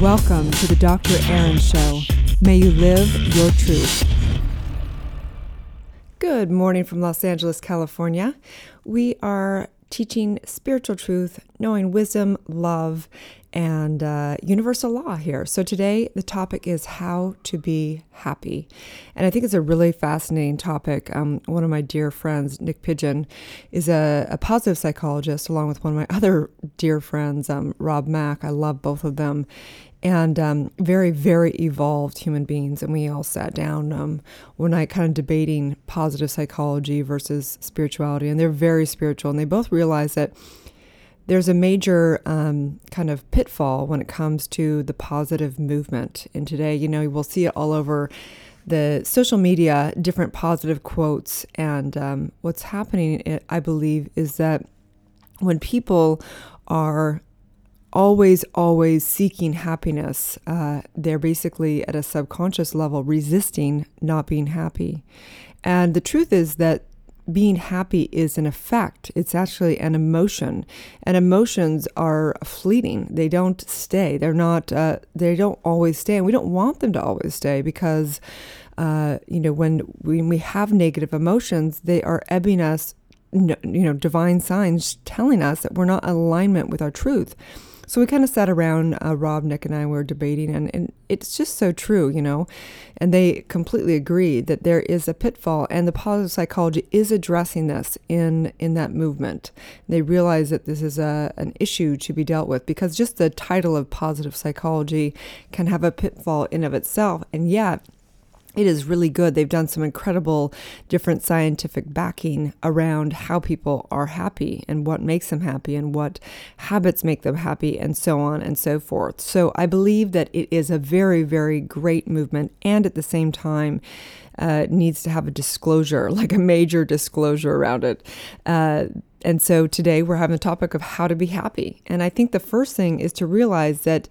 Welcome to the Dr. Erin Show. May you live your truth. Good morning from Los Angeles, California. We are teaching spiritual truth, knowing wisdom, love, and uh, universal law here. So today the topic is how to be happy. And I think it's a really fascinating topic. Um, one of my dear friends, Nick Pigeon, is a, a, positive psychologist, along with one of my other dear friends, um, Rob Mack. I love both of them. And um, very, very evolved human beings. And we all sat down um, one night kind of debating positive psychology versus spirituality. And they're very spiritual. And they both realized that there's a major um, kind of pitfall when it comes to the positive movement. And today, you know, we'll see it all over the social media, different positive quotes. And um, what's happening, I believe, is that when people are always, always seeking happiness, uh, they're basically at a subconscious level resisting not being happy. And the truth is that being happy is an effect. It's actually an emotion, and emotions are fleeting. They don't stay. They're not. Uh, they don't always stay, and we don't want them to always stay because, uh, you know, when when we have negative emotions, they are ebbing us. You know, divine signs telling us that we're not alignment with our truth. So we kind of sat around, uh, Rob, Nick, and I were debating, and, and it's just so true, you know. And they completely agreed that there is a pitfall, and the positive psychology is addressing this in in that movement. They realize that this is a an issue to be dealt with because just the title of positive psychology can have a pitfall in of itself, and yet it is really good. They've done some incredible different scientific backing around how people are happy and what makes them happy and what habits make them happy and so on and so forth. So I believe that it is a very, very great movement and at the same time, uh, needs to have a disclosure, like a major disclosure around it. Uh, and so today we're having the topic of how to be happy. And I think the first thing is to realize that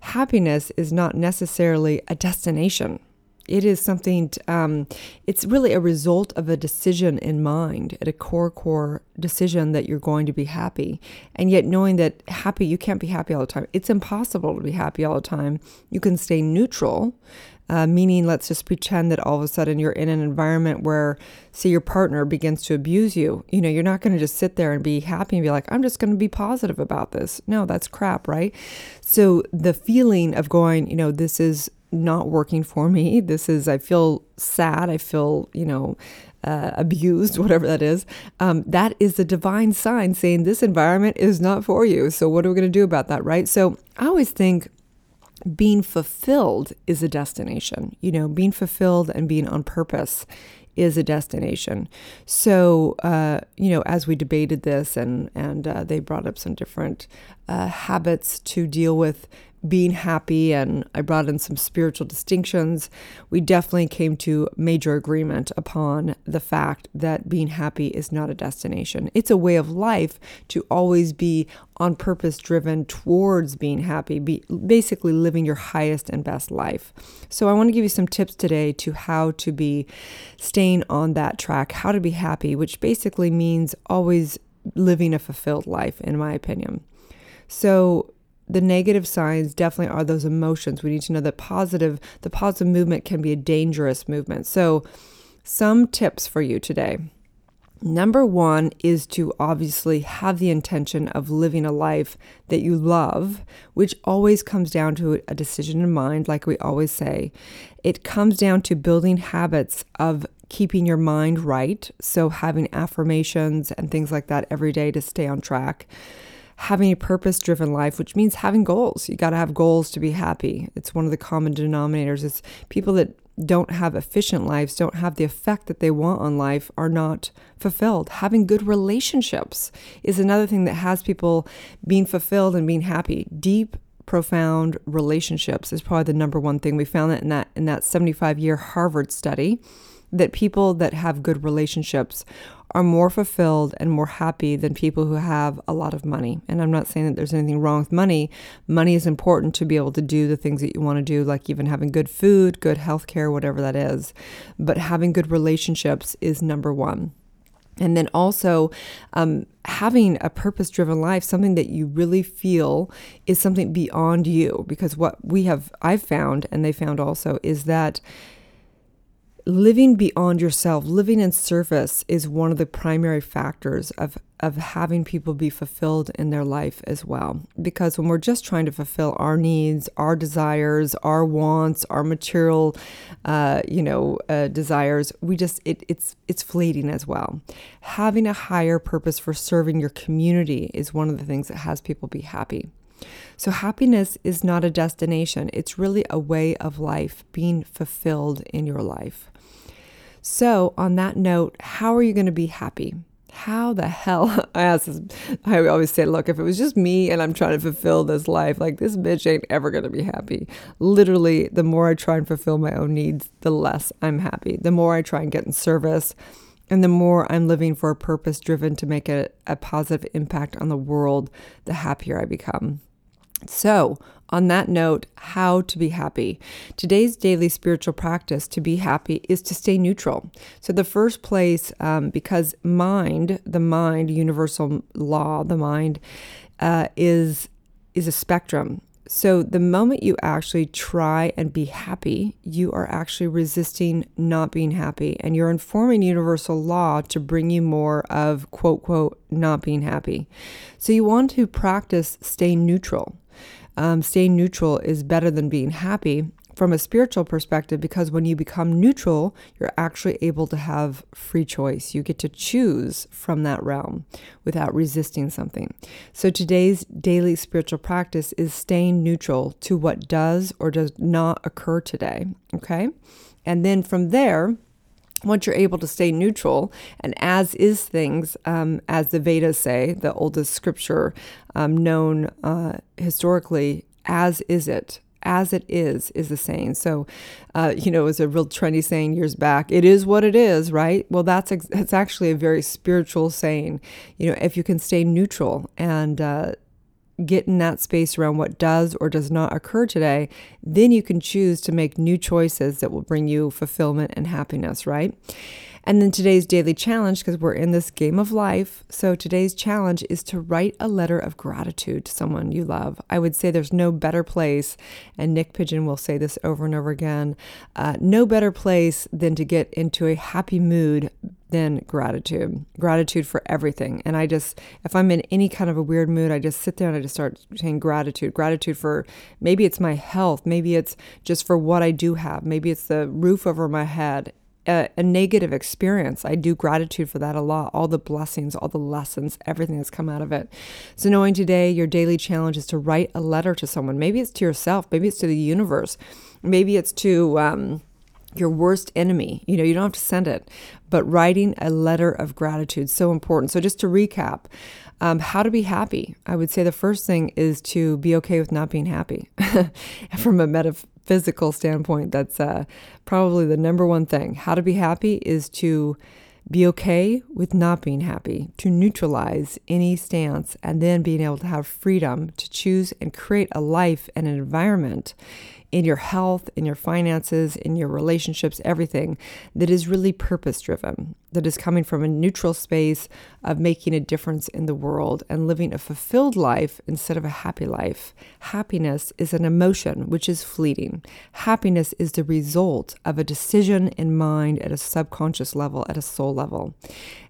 happiness is not necessarily a destination it is something, um, it's really a result of a decision in mind, at a core, core decision that you're going to be happy. And yet, knowing that happy, you can't be happy all the time. It's impossible to be happy all the time. You can stay neutral, uh, meaning let's just pretend that all of a sudden you're in an environment where, say, your partner begins to abuse you. You know, you're not going to just sit there and be happy and be like, I'm just going to be positive about this. No, that's crap, right? So the feeling of going, you know, this is not working for me. This is, I feel sad. I feel, you know, uh, abused, whatever that is. Um, that is the divine sign saying this environment is not for you. So, what are we going to do about that, right? So, I always think being fulfilled is a destination. You know, being fulfilled and being on purpose is a destination. So, uh, you know, as we debated this, and and uh, they brought up some different uh, habits to deal with being happy and I brought in some spiritual distinctions, we definitely came to major agreement upon the fact that being happy is not a destination. It's a way of life to always be on purpose driven towards being happy, be basically living your highest and best life. So I want to give you some tips today to how to be staying on that track, how to be happy, which basically means always living a fulfilled life in my opinion. So the negative signs definitely are those emotions. We need to know that positive, the positive movement can be a dangerous movement. So, some tips for you today. Number one is to obviously have the intention of living a life that you love, which always comes down to a decision in mind, like we always say. It comes down to building habits of keeping your mind right. So, having affirmations and things like that every day to stay on track having a purpose driven life, which means having goals. You got to have goals to be happy. It's one of the common denominators. It's people that don't have efficient lives, don't have the effect that they want on life, are not fulfilled. Having good relationships is another thing that has people being fulfilled and being happy. Deep, profound relationships is probably the number one thing. We found that in that in that 75 year Harvard study that people that have good relationships are more fulfilled and more happy than people who have a lot of money. And I'm not saying that there's anything wrong with money. Money is important to be able to do the things that you want to do, like even having good food, good health care, whatever that is. But having good relationships is number one. And then also um, having a purpose driven life, something that you really feel is something beyond you. Because what we have, I've found, and they found also, is that living beyond yourself, living in service is one of the primary factors of of having people be fulfilled in their life as well. Because when we're just trying to fulfill our needs, our desires, our wants, our material, uh, you know, uh, desires, we just it, it's it's fleeting as well. Having a higher purpose for serving your community is one of the things that has people be happy. So, happiness is not a destination, it's really a way of life, being fulfilled in your life. So, on that note, how are you going to be happy? How the hell? I ask this, I always say, look, if it was just me and I'm trying to fulfill this life, like this bitch ain't ever going to be happy. Literally, the more I try and fulfill my own needs, the less I'm happy. The more I try and get in service, and the more I'm living for a purpose driven to make a, a positive impact on the world, the happier I become. So, on that note, how to be happy. Today's daily spiritual practice to be happy is to stay neutral. So, the first place, um, because mind, the mind, universal law, the mind, uh, is is a spectrum. So, the moment you actually try and be happy, you are actually resisting not being happy, and you're informing universal law to bring you more of quote, quote, not being happy. So, you want to practice stay neutral um, staying neutral is better than being happy from a spiritual perspective because when you become neutral, you're actually able to have free choice. You get to choose from that realm without resisting something. So today's daily spiritual practice is staying neutral to what does or does not occur today. Okay. And then from there, once you're able to stay neutral and as is things, um, as the Vedas say, the oldest scripture um, known uh, historically, as is it. As it is, is the saying. So, uh, you know, it was a real trendy saying years back. It is what it is, right? Well, that's ex- actually a very spiritual saying. You know, if you can stay neutral and uh, get in that space around what does or does not occur today, then you can choose to make new choices that will bring you fulfillment and happiness, right? And then today's daily challenge, because we're in this game of life. So today's challenge is to write a letter of gratitude to someone you love. I would say there's no better place, and Nick Pigeon will say this over and over again uh, no better place than to get into a happy mood than gratitude. Gratitude for everything. And I just, if I'm in any kind of a weird mood, I just sit there and I just start saying gratitude. Gratitude for maybe it's my health, maybe it's just for what I do have, maybe it's the roof over my head a, a, negative experience. I do gratitude for that a lot, all the blessings, all the lessons, everything that's come out of it. So, knowing today your daily challenge is to write a letter to someone. Maybe it's to yourself, maybe it's to the universe, maybe it's to, um, your worst enemy. You know, you don't have to send it, but writing a letter of gratitude so important. So just to recap, um, how to be happy. I would say the first thing is to be okay with not being happy. From a metaphysical standpoint, that's uh, probably the number one thing. How to be happy is to be okay with not being happy, to neutralize any stance, and then being able to have freedom to choose and create a life and an environment in your health, in your finances, in your relationships, everything that is really purpose driven, that is coming from a neutral space of making a difference in the world and living a fulfilled life instead of a happy life. Happiness is an emotion which is fleeting. Happiness is the result of a decision in mind at a subconscious level, at a soul level.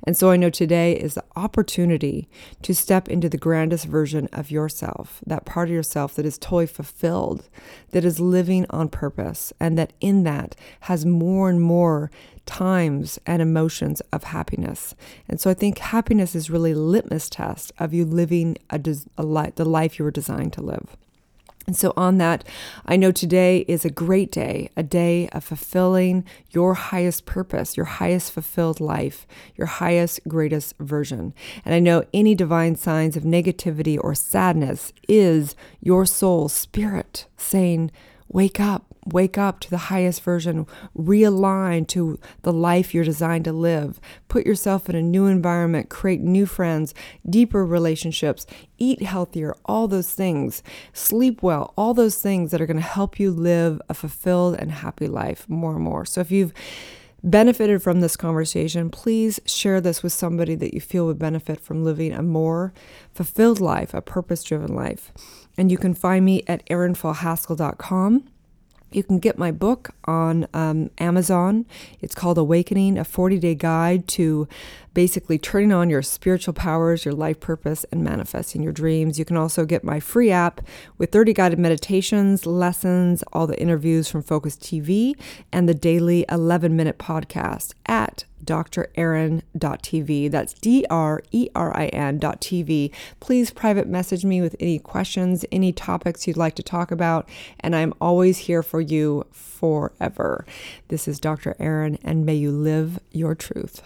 And so I know today is the opportunity to step into the grandest version of yourself, that part of yourself that is totally fulfilled, that is living on purpose, and that in that has more and more times and emotions of happiness. And so I think happiness is really litmus test of you living a, a the life you were designed to live. And so, on that, I know today is a great day, a day of fulfilling your highest purpose, your highest fulfilled life, your highest, greatest version. And I know any divine signs of negativity or sadness is your soul spirit saying, Wake up, wake up to the highest version, realign to the life you're designed to live. Put yourself in a new environment, create new friends, deeper relationships, eat healthier, all those things, sleep well, all those things that are going to help you live a fulfilled and happy life more and more. So if you've benefited from this conversation, please share this with somebody that you feel would benefit from living a more fulfilled life, a purpose driven life. And you can find me at erinfallhaskell.com. You can get my book on um, Amazon. It's called Awakening, a 40 day guide to basically turning on your spiritual powers, your life purpose, and manifesting your dreams. You can also get my free app with 30 guided meditations, lessons, all the interviews from Focus TV, and the daily 11 minute podcast at drerin.tv. That's D R E R I N.tv. Please private message me with any questions, any topics you'd like to talk about, and I'm always here for you forever. This is Dr. Erin, and may you live your truth.